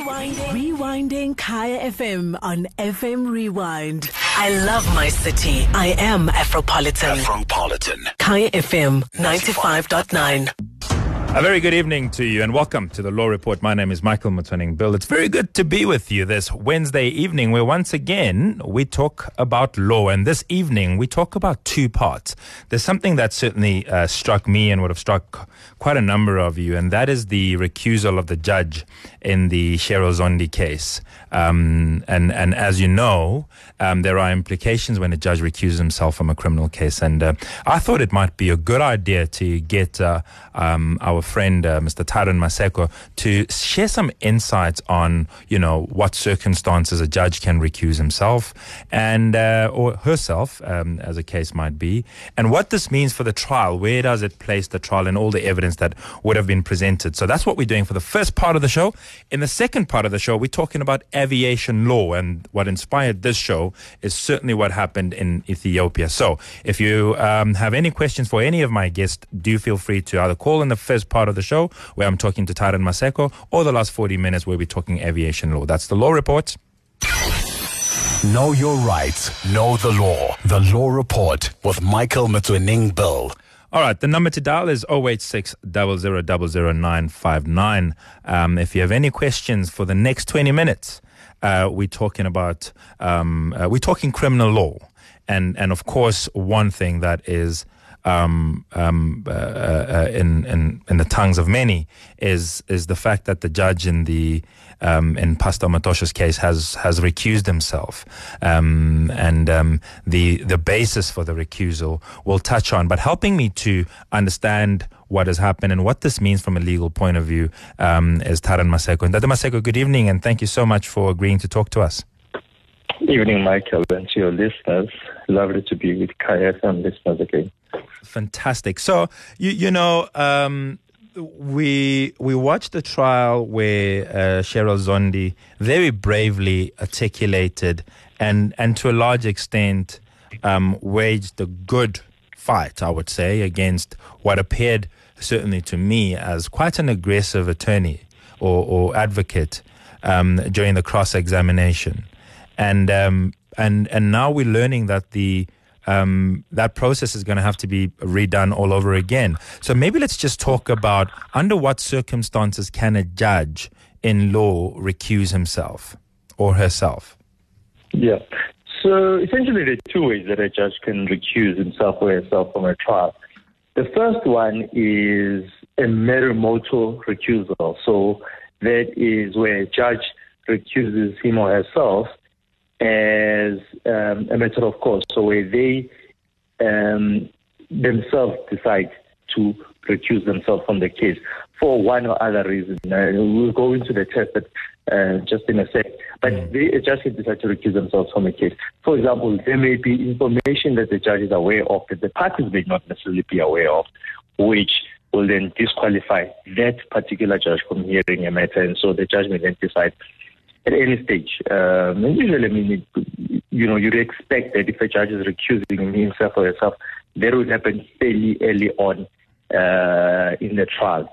Rewinding. Rewinding Kaya FM on FM Rewind. I love my city. I am Afropolitan. Afropolitan. Kaya FM 95.9. A very good evening to you and welcome to the Law Report. My name is Michael Mutwaning Bill. It's very good to be with you this Wednesday evening where once again we talk about law. And this evening we talk about two parts. There's something that certainly uh, struck me and would have struck quite a number of you, and that is the recusal of the judge in the Cheryl Zondi case. Um, and, and as you know, um, there are implications when a judge recuses himself from a criminal case. And uh, I thought it might be a good idea to get uh, um, our friend, uh, Mr. Tyrone Maseko, to share some insights on, you know, what circumstances a judge can recuse himself and uh, or herself, um, as a case might be, and what this means for the trial. Where does it place the trial and all the evidence that would have been presented? So that's what we're doing for the first part of the show. In the second part of the show, we're talking about aviation law. And what inspired this show is certainly what happened in Ethiopia. So if you um, have any questions for any of my guests, do feel free to either call in the first part of the show where I'm talking to Tyrone Maseko or the last 40 minutes where we're talking aviation law. That's the law report. Know your rights. Know the law. The Law Report with Michael Mutwaning Bill. All right, the number to dial is 086 00959. Um, if you have any questions for the next 20 minutes, uh, we're talking about, um, uh, we're talking criminal law. And, and of course, one thing that is um, um, uh, uh, in, in in the tongues of many is is the fact that the judge in the um, in Pastor Omotoso's case has has recused himself, um, and um, the the basis for the recusal we'll touch on. But helping me to understand what has happened and what this means from a legal point of view um, is Tyrone Maseko. And Tata Maseko, good evening, and thank you so much for agreeing to talk to us. Evening, Michael, and to your listeners. Lovely to be with Kaya KFM listeners again. Fantastic. So you you know um, we we watched the trial where uh, Cheryl Zondi very bravely articulated and and to a large extent um, waged a good fight, I would say, against what appeared certainly to me as quite an aggressive attorney or, or advocate um, during the cross examination, and um, and and now we're learning that the um, that process is going to have to be redone all over again. So maybe let's just talk about under what circumstances can a judge in law recuse himself or herself? Yeah. So essentially, there are two ways that a judge can recuse himself or herself from a trial. The first one is a mere recusal. So that is where a judge recuses him or herself as um, a matter of course. So where they um, themselves decide to recuse themselves from the case for one or other reason. Uh, we'll go into the test but, uh, just in a sec. But mm. they just decide to recuse themselves from a case. For example, there may be information that the judge is aware of that the parties may not necessarily be aware of, which will then disqualify that particular judge from hearing a matter. And so the judge may then decide at any stage. Um, and usually, I mean, it, you know, you'd expect that if a judge is recusing himself or herself, that would happen fairly early on uh, in the trial.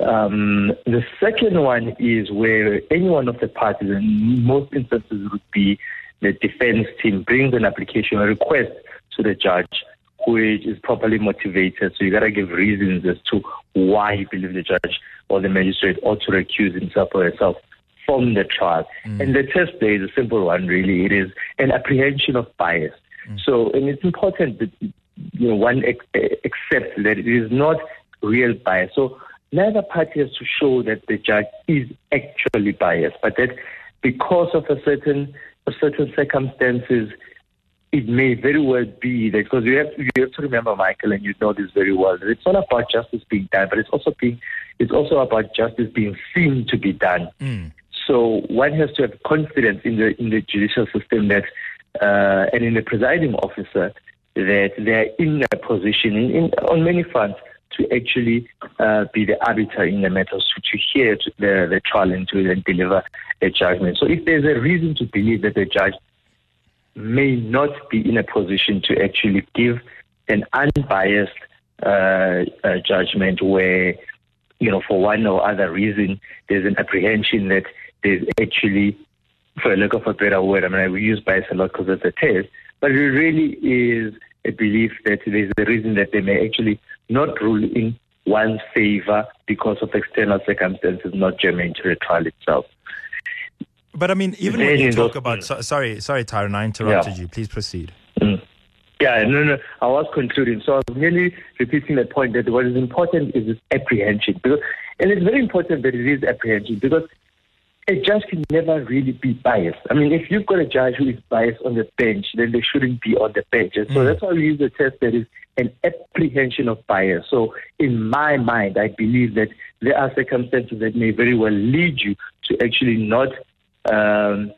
Um, the second one is where any one of the parties, in most instances, would be the defense team brings an application or request to the judge, which is properly motivated. So you got to give reasons as to why you believe the judge or the magistrate ought to recuse himself or herself from the trial. Mm. And the test there is a simple one, really. It is an apprehension of bias. Mm. So, and it's important that you know one ex- accepts that it is not real bias. So, neither party has to show that the judge is actually biased, but that because of a certain of certain circumstances, it may very well be that because you have you have to remember, Michael, and you know this very well, that it's not about justice being done, but it's also being it's also about justice being seen to be done. Mm. So one has to have confidence in the in the judicial system that uh, and in the presiding officer that they're in a position in, in, on many fronts to actually uh, be the arbiter in the matters, to, to hear the, the trial and to then deliver a judgment. So if there's a reason to believe that the judge may not be in a position to actually give an unbiased uh, uh, judgment where you know, for one or other reason, there's an apprehension that there's actually, for lack of a better word, I mean, we use bias a lot because it's a test, but it really is a belief that there's a reason that they may actually not rule in one's favor because of external circumstances not germane to the trial itself. But I mean, even when you talk about, so, sorry, sorry, Tyrone, I interrupted yeah. you. Please proceed. Mm. Yeah, no, no, I was concluding. So I was merely repeating the point that what is important is this apprehension. Because, and it's very important that it is apprehension because a judge can never really be biased. I mean, if you've got a judge who is biased on the bench, then they shouldn't be on the bench. And so mm. that's why we use a test that is an apprehension of bias. So in my mind, I believe that there are circumstances that may very well lead you to actually not, um,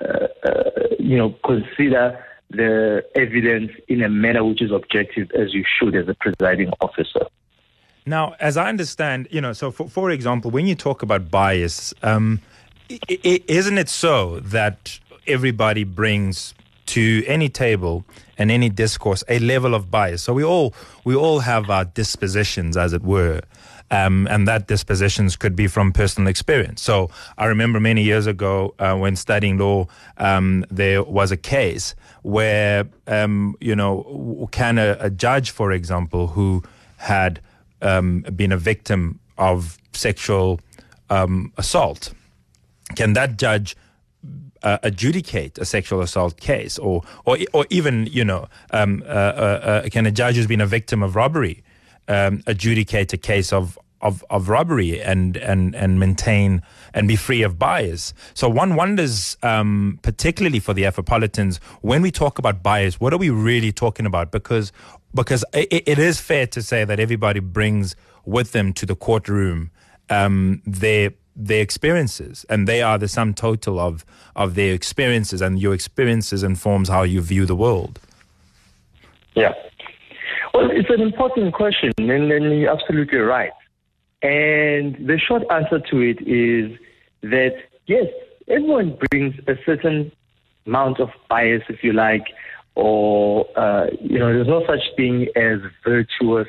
uh, uh, you know, consider the evidence in a manner which is objective as you should as a presiding officer. Now, as I understand, you know, so for, for example, when you talk about bias, um, isn't it so that everybody brings to any table and any discourse a level of bias? So we all we all have our dispositions, as it were. Um, and that dispositions could be from personal experience. So I remember many years ago uh, when studying law, um, there was a case where, um, you know, can a, a, judge, for example, who had um, been a victim of sexual um, assault, can that judge uh, adjudicate a sexual assault case, or or or even you know, um, uh, uh, uh can a judge who's been a victim of robbery um, adjudicate a case of of, of robbery and, and, and maintain and be free of bias. So one wonders, um, particularly for the Afropolitans, when we talk about bias, what are we really talking about? Because because it, it is fair to say that everybody brings with them to the courtroom um, their their experiences, and they are the sum total of of their experiences, and your experiences informs how you view the world. Yeah. Well, it's an important question, and, and you're absolutely right. And the short answer to it is that yes, everyone brings a certain amount of bias, if you like, or uh, you know, there's no such thing as virtuous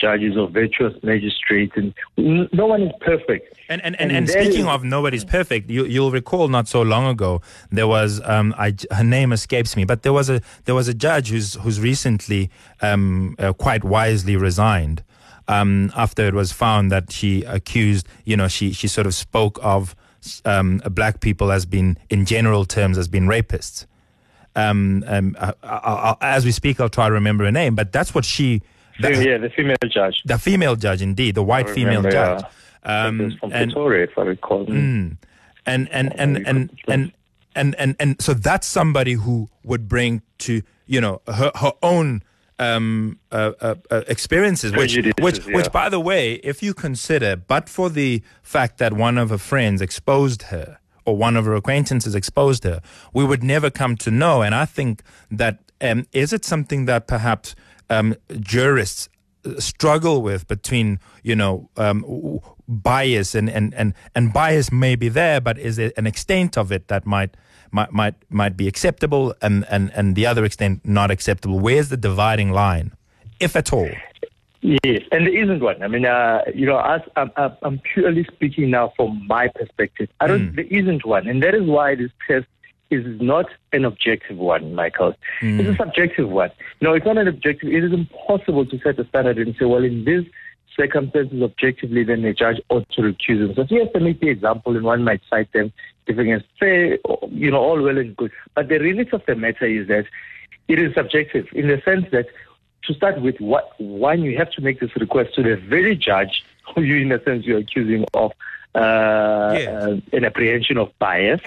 judges or virtuous magistrates, and no one is perfect. And and, and, and, and speaking is, of nobody's perfect, you, you'll recall not so long ago there was um, I, her name escapes me, but there was a there was a judge who's who's recently um, uh, quite wisely resigned um, after it was found that she accused, you know, she, she sort of spoke of um, black people as being, in general terms, as being rapists. Um, um, I, I, I, as we speak, I'll try to remember her name, but that's what she. That, yeah, the female judge. The female judge, indeed, the white female judge. Yeah. Um, from and, Pretoria, if I recall. Mm, and and and and, and and and and and so that's somebody who would bring to you know her her own um, uh, uh, uh, experiences, which, which, yeah. which, by the way, if you consider, but for the fact that one of her friends exposed her or one of her acquaintances exposed her, we would never come to know. And I think that um, is it something that perhaps um, jurists struggle with between you know um, bias and, and, and, and bias may be there, but is it an extent of it that might might might might be acceptable and, and, and the other extent not acceptable? Where's the dividing line, if at all? Yes, and there isn't one. I mean, uh, you know, as, I'm, I'm purely speaking now from my perspective. I don't. Mm. There isn't one, and that is why this test is not an objective one, Michael. Mm. It's a subjective one. No, it's not an objective. It is impossible to set a standard and say, well, in this circumstances objectively, then the judge ought to recuse himself. So yes, they make the example, and one might cite them giving us fair, you know, all well and good. But the reality of the matter is that it is subjective in the sense that to start with, what one you have to make this request to the very judge who you, in a sense, you're accusing of uh, yes. uh, an apprehension of bias,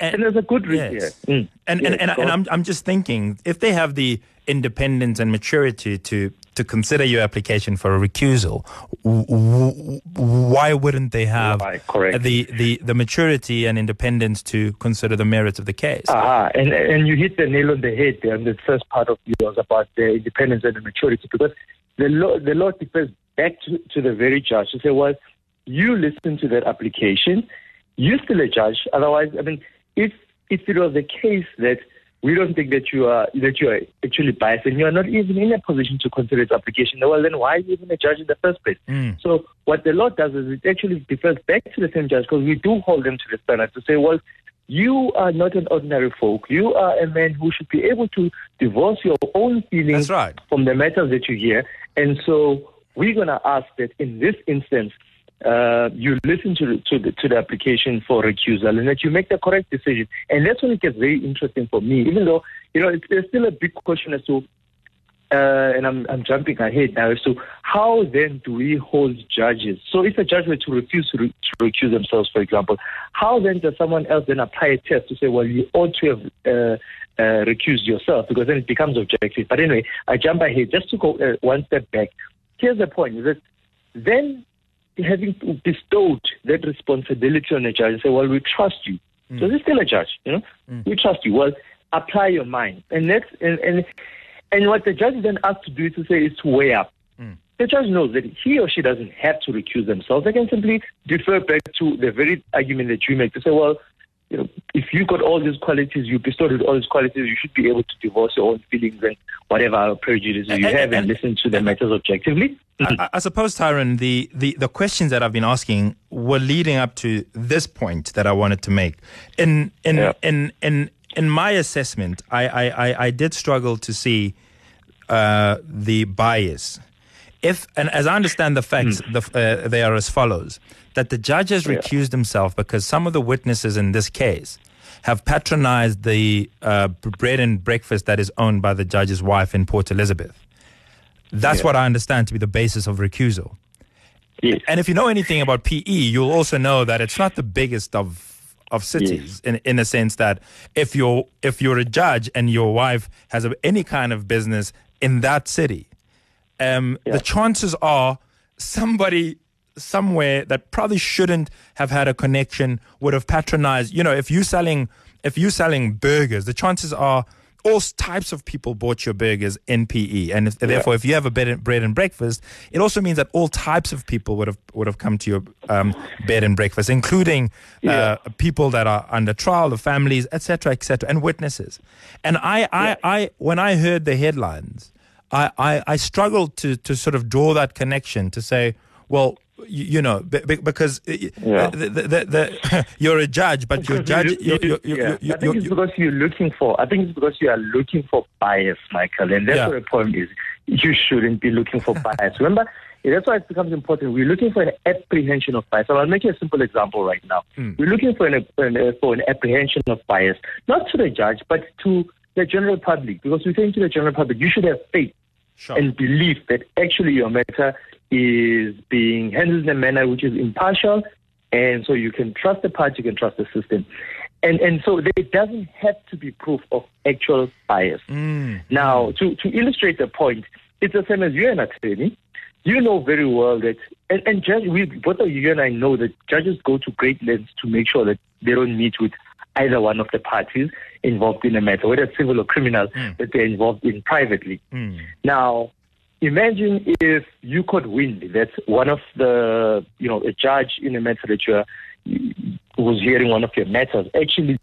and, and there's a good reason. Yes. Mm. And, yes, and, and, and I'm I'm just thinking if they have the independence and maturity to to consider your application for a recusal, why wouldn't they have the, the, the maturity and independence to consider the merits of the case? Uh-huh. And, and you hit the nail on the head there the first part of yours about the independence and the maturity because the law, the law defers back to, to the very judge to say, well, you listen to that application, you're still a judge. Otherwise, I mean, if, if it was the case that we don't think that you are that you are actually biased and you are not even in a position to consider its application. Well, then why are you even a judge in the first place? Mm. So what the law does is it actually defers back to the same judge because we do hold them to the standard to say, well, you are not an ordinary folk. You are a man who should be able to divorce your own feelings right. from the matters that you hear. And so we're going to ask that in this instance, uh, you listen to the, to the to the application for recusal and that you make the correct decision. And that's when it gets very interesting for me, even though you know it's, there's still a big question as to. Uh, and I'm, I'm jumping ahead now. So, how then do we hold judges? So, if a judge were to refuse to, re- to recuse themselves, for example, how then does someone else then apply a test to say, well, you ought to have uh, uh, recused yourself? Because then it becomes objective. But anyway, I jump ahead just to go uh, one step back. Here's the point: is that then having bestowed that responsibility on a judge and say, well, we trust you. Mm. So this is still a judge, you know? Mm. We trust you. Well, apply your mind. And that's, and, and, and what the judge then asked to do is to say is to weigh up. Mm. The judge knows that he or she doesn't have to recuse themselves. They can simply defer back to the very argument that you make to say, well, you know, if you got all these qualities, you bestowed with all these qualities, you should be able to divorce your own feelings and whatever prejudices you And- have and, and- listen to the matters objectively. I, I suppose, Tyrone, the, the, the questions that I've been asking were leading up to this point that I wanted to make. In in Yeah. in, in in my assessment, I, I, I, I did struggle to see uh, the bias. If and as I understand the facts, the, uh, they are as follows: that the judge has Yeah. recused himself because some of the witnesses in this case have patronized the uh, bread and breakfast that is owned by the judge's wife in Port Elizabeth. That's Yeah. what I understand to be the basis of recusal. Yes. And if you know anything about PE, you'll also know that it's not the biggest of of cities in in a sense that if you're if you're a judge and your wife has any kind of business in that city, um, Yeah. the chances are somebody somewhere that probably shouldn't have had a connection would have patronized. You know, if you selling if you selling burgers, the chances are all types of people bought your burgers in PE, and if, therefore, if you have a bed and, bread and breakfast, it also means that all types of people would have would have come to your um, bed and breakfast, including uh, people that are under trial, the families, etc., etc., and witnesses. And I, I, I, when I heard the headlines, I, I, I struggled to to sort of draw that connection to say, well. You, you know, be, be- because uh, Yeah. the, the, the, the, you're a judge, but you're judge. Yeah. I think it's because you're looking for. I think it's because you are looking for bias, Michael, and that's Yeah. what the point is. You shouldn't be looking for bias. Remember, that's why it becomes important. We're looking for an apprehension of bias. So I'll make you a simple example right now. Hmm. We're looking for an, an for an apprehension of bias, not to the judge, but to the general public, because we're saying to the general public, you should have faith Sure. and belief that actually your matter is being handled in a manner which is impartial, and so you can trust the party, you can trust the system. And, and so there doesn't have to be proof of actual bias. Mm. Now, to, to illustrate the point, it's the same as you're an attorney. You know very well that, and, and judge, we, both of you and I know that judges go to great lengths to make sure that they don't meet with either one of the parties involved in a matter, whether it's civil or criminal, that they're involved in privately. Mm. Now, imagine if you could win that one of the, you know, a judge in a matter that you're, who's hearing one of your matters actually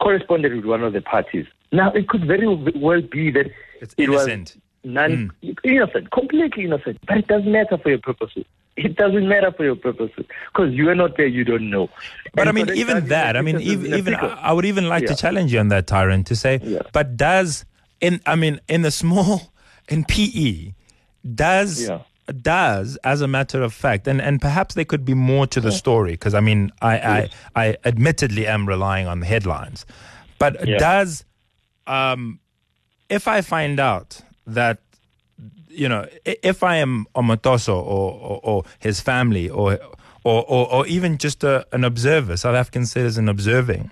corresponded with one of the parties. Now, it could very well be that It's it innocent. was non innocent, completely innocent, but it doesn't matter for your purposes. It doesn't matter for your purposes because you are not there, you don't know. But And I mean, even that, I mean, even, even. I would even like to challenge you on that, Tyrone, to say, Yeah. but does in, I mean, in the small, in PE, does Yeah. does as a matter of fact, and and perhaps there could be more to the story because I mean, I, I I admittedly am relying on the headlines, but Yeah. does um, if I find out that you know, if I am Omotoso or, or, or his family or, or, or, or even just a, an observer, South African citizen observing,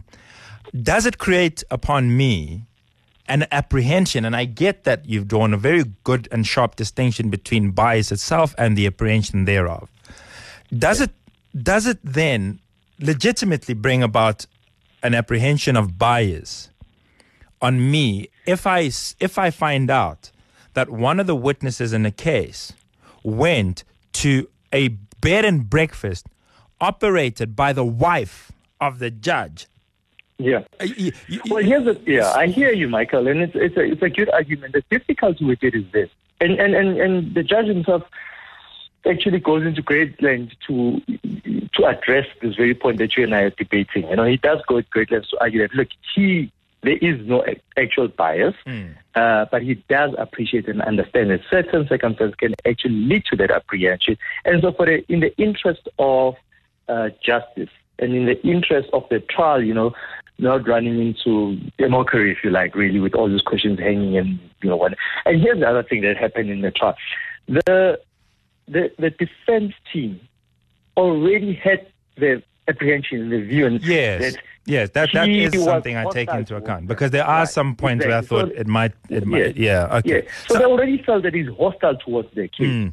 does it create upon me an apprehension? And I get that you've drawn a very good and sharp distinction between bias itself and the apprehension thereof. Does it, does it then legitimately bring about an apprehension of bias on me if I if I find out that one of the witnesses in the case went to a bed and breakfast operated by the wife of the judge Yeah. Uh, you- you- Well, here's the yeah. I hear you, Michael, and it's it's a it's a good argument. The difficulty with it is this, and and and, and the judge himself actually goes into great length to to address this very point that you and I are debating. You know, he does go at great lengths to argue that look, he there is no actual bias, uh, but he does appreciate and understand that certain circumstances can actually lead to that apprehension, and so for the in the interest of uh, justice and in the interest of the trial, you know, not running into a mockery, if you like, really, with all those questions hanging and you know what. And here's the other thing that happened in the trial: the the the defense team already had the apprehension, in the view, and Yes. that Yes, that, that he is something I take into account because there are Right, some points where I thought So- it might, it might, yeah, okay. Yeah. So, they already felt that he's hostile towards their case. Mm.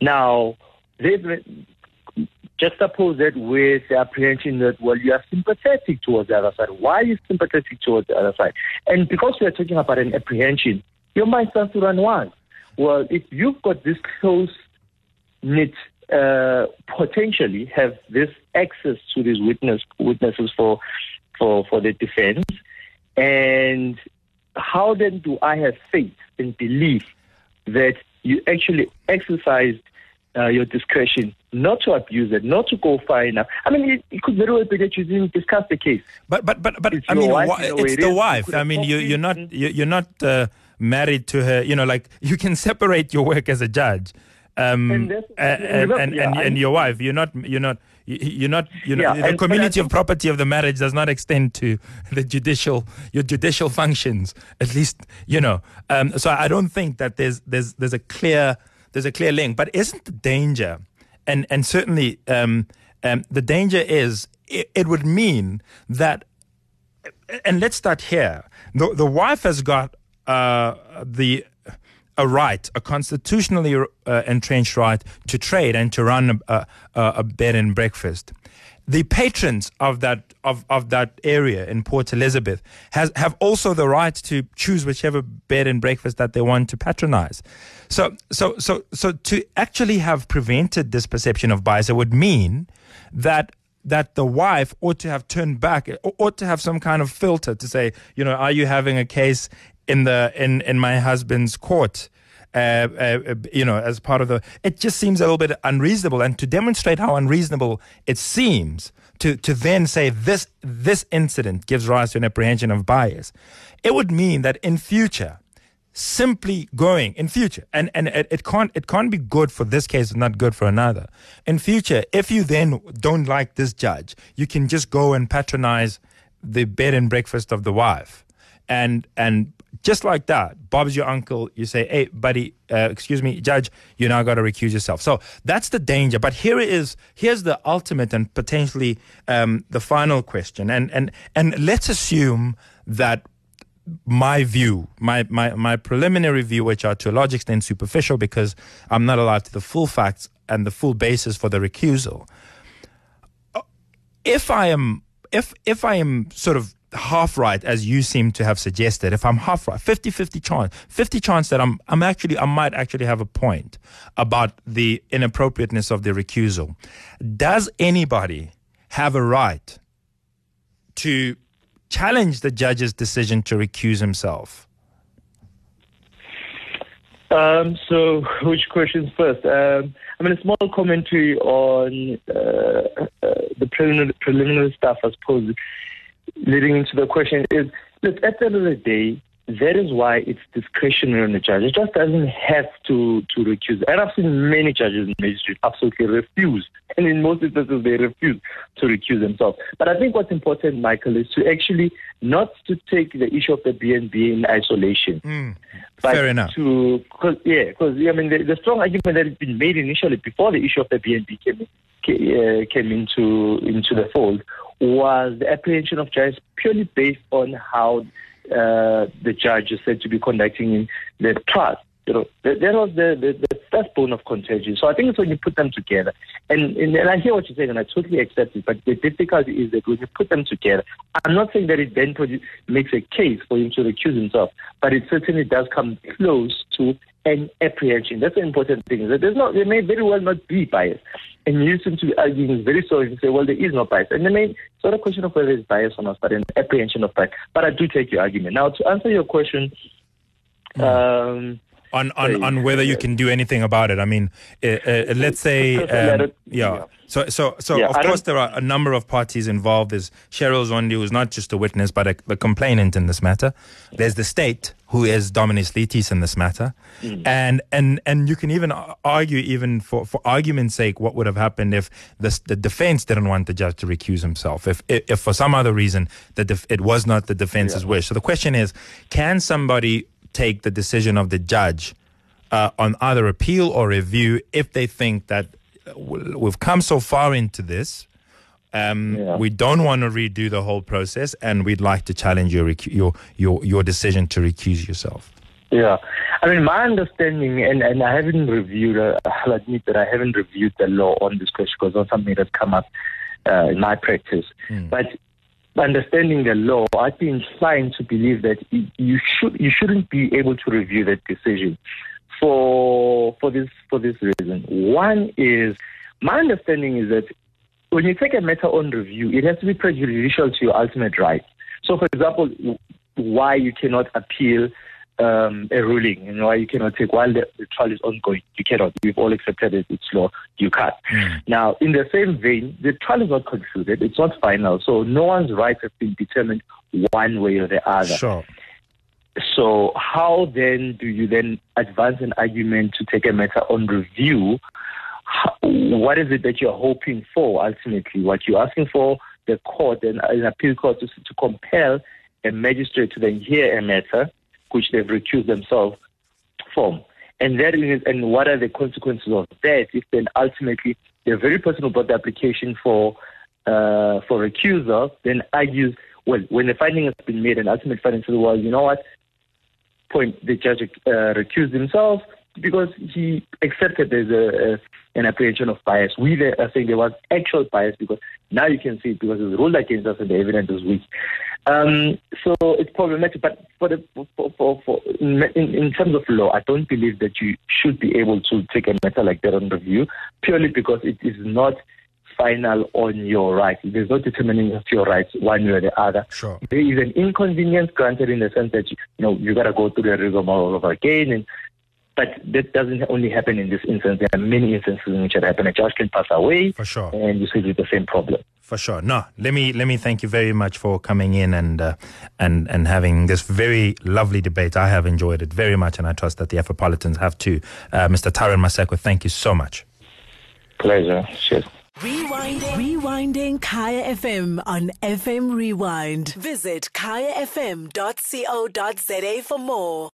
Now, they've juxtaposed that with the apprehension that, well, you are sympathetic towards the other side. Why are you sympathetic towards the other side? And because we are talking about an apprehension, your mind starts to run wild. Well, if you've got this close knit, uh, potentially have this access to these witness witnesses for for for the defense, and how then do I have faith and belief that you actually exercised uh, your discretion not to abuse it, not to go far enough? I mean, it, it could very well be that you didn't discuss the case. But but but but It's I mean, wife, why, in a way it's it the is. Wife. I mean, you you're not you- you're not uh, married to her. You know, like you can separate your work as a judge. Um, And that's- and, and, and, yeah, and, I- your wife, you're not, you're not, you- you're not, you know, Yeah, the and- community of property of the marriage does not extend to the judicial, your judicial functions. At least, you know. Um, so I don't think that there's, there's, there's a clear, there's a clear link. But isn't the danger, and and certainly, um, um, the danger is it, it would mean that and let's start here. The, the wife has got uh, the a right, a constitutionally uh, entrenched right to trade and to run a, a, a bed and breakfast. The patrons of that of, of that area in Port Elizabeth has have also the right to choose whichever bed and breakfast that they want to patronize. So so so so to actually have prevented this perception of bias, it would mean that that the wife ought to have turned back, ought to have some kind of filter to say, you know, are you having a case in the in in my husband's court? Uh, uh, you know, as part of the, it just seems a little bit unreasonable. And to demonstrate how unreasonable it seems, to to then say this this incident gives rise to an apprehension of bias, it would mean that in future, simply going in future and and it, it can't it can't be good for this case not good for another in future if you then don't like this judge you can just go and patronize the bed and breakfast of the wife and and just like that bob's your uncle you say hey buddy uh, excuse me judge you now got to recuse yourself so that's the danger but here is here's the ultimate and potentially um, the final question and and and let's assume that my view, my, my, my preliminary view, which are to a large extent superficial because I'm not allowed to the full facts and the full basis for the recusal. If I am, if, if I am sort of half right, as you seem to have suggested, if I'm half right, 50 50 chance, 50 chance that I'm, I'm actually, I might actually have a point about the inappropriateness of the recusal. Does anybody have a right to challenge the judge's decision to recuse himself? Um, so, which questions first? Um, I mean, a small commentary on uh, uh, the preliminary, preliminary stuff, I suppose, leading into the question is look, at the end of the day, that is why it's discretionary on the judge. It just doesn't have to, to recuse. And I've seen many judges in magistrate absolutely refuse. And in most instances, they refuse to recuse themselves. But I think what's important, Michael, is to actually not to take the issue of the BNB in isolation. But Fair enough. To, cause, yeah, because I mean, the, the strong argument that had been made initially before the issue of the BNB came ca- uh, came into into the fold was the apprehension of judges purely based on how uh, the judge is said to be conducting the trial. You know, that, that was the, the, the first bone of contention. So I think it's when you put them together. And, and, and I hear what you're saying, and I totally accept it. But the difficulty is that when you put them together, I'm not saying that it then makes a case for him to recuse himself, but it certainly does come close to an apprehension. That's the important thing. That there's not, there may very well not be bias. And you seem to be arguing very sorry to say, well, there is no bias. And the main, it's not a question of whether there's bias or not, but an apprehension of bias. But I do take your argument. Now, to answer your question, Hmm. um, on on, on whether you can do anything about it. I mean, uh, uh, let's say, um, yeah. yeah. So so so Yeah, of I course there are a number of parties involved. There's Cheryl Zondi, who's not just a witness but a, the complainant in this matter. There's the state, who is Dominus Litis in this matter, Mm. and and and you can even argue, even for for argument's sake, what would have happened if the the defense didn't want the judge to recuse himself. If if, if for some other reason the def- it was not the defense's wish. So the question is, can somebody take the decision of the judge uh, on either appeal or review if they think that uh, we've come so far into this. Um, Yeah. We don't want to redo the whole process, and we'd like to challenge your recu- your your your decision to recuse yourself. Yeah. I mean, my understanding, and, and I haven't reviewed, uh, I'll admit that I haven't reviewed the law on this question because it's not something that's come up uh, in my practice. But understanding the law, I'd be inclined to believe that you should you shouldn't be able to review that decision for for this for this reason. One is my understanding is that when you take a matter on review, it has to be prejudicial to your ultimate right. So, for example, why you cannot appeal um, a ruling, and why you cannot take while the, the trial is ongoing, you cannot. We've all accepted it; it's law. You can't. Now, in the same vein, the trial is not concluded; it's not final, so no one's rights have been determined one way or the other. Sure. So how then do you then advance an argument to take a matter on review? How, what is it that you're hoping for ultimately? What you're asking for the court and an appeal court to, to compel a magistrate to then hear a matter which they've recused themselves from. And that is, and what are the consequences of that if then ultimately the very person who brought the application for uh, for recusal then argues, well, when the finding has been made, and ultimate finding says, well, you know what, point the judge uh, recused himself because he accepted there's a, a an apprehension of bias. We are saying there was actual bias because now you can see it because it's ruled against us and the evidence is weak. Um, so it's problematic. But for the for, for, for in, in terms of law, I don't believe that you should be able to take a matter like that on review purely because it is not final on your rights. There's no determining of your rights one way or the other. Sure. There is an inconvenience granted in the sense that you know you got to go through the rigmarole all over again, and but that doesn't only happen in this instance. There are many instances in which it happens. A judge can pass away, For sure. and you still with the same problem. For sure. No, let me let me thank you very much for coming in and uh, and and having this very lovely debate. I have enjoyed it very much, and I trust that the Afropolitans have too. Uh, Mr. Tyrone Maseko, thank you so much. Pleasure. Cheers. Rewinding. Rewinding Kaya FM on FM Rewind. Visit kayafm.co.za for more.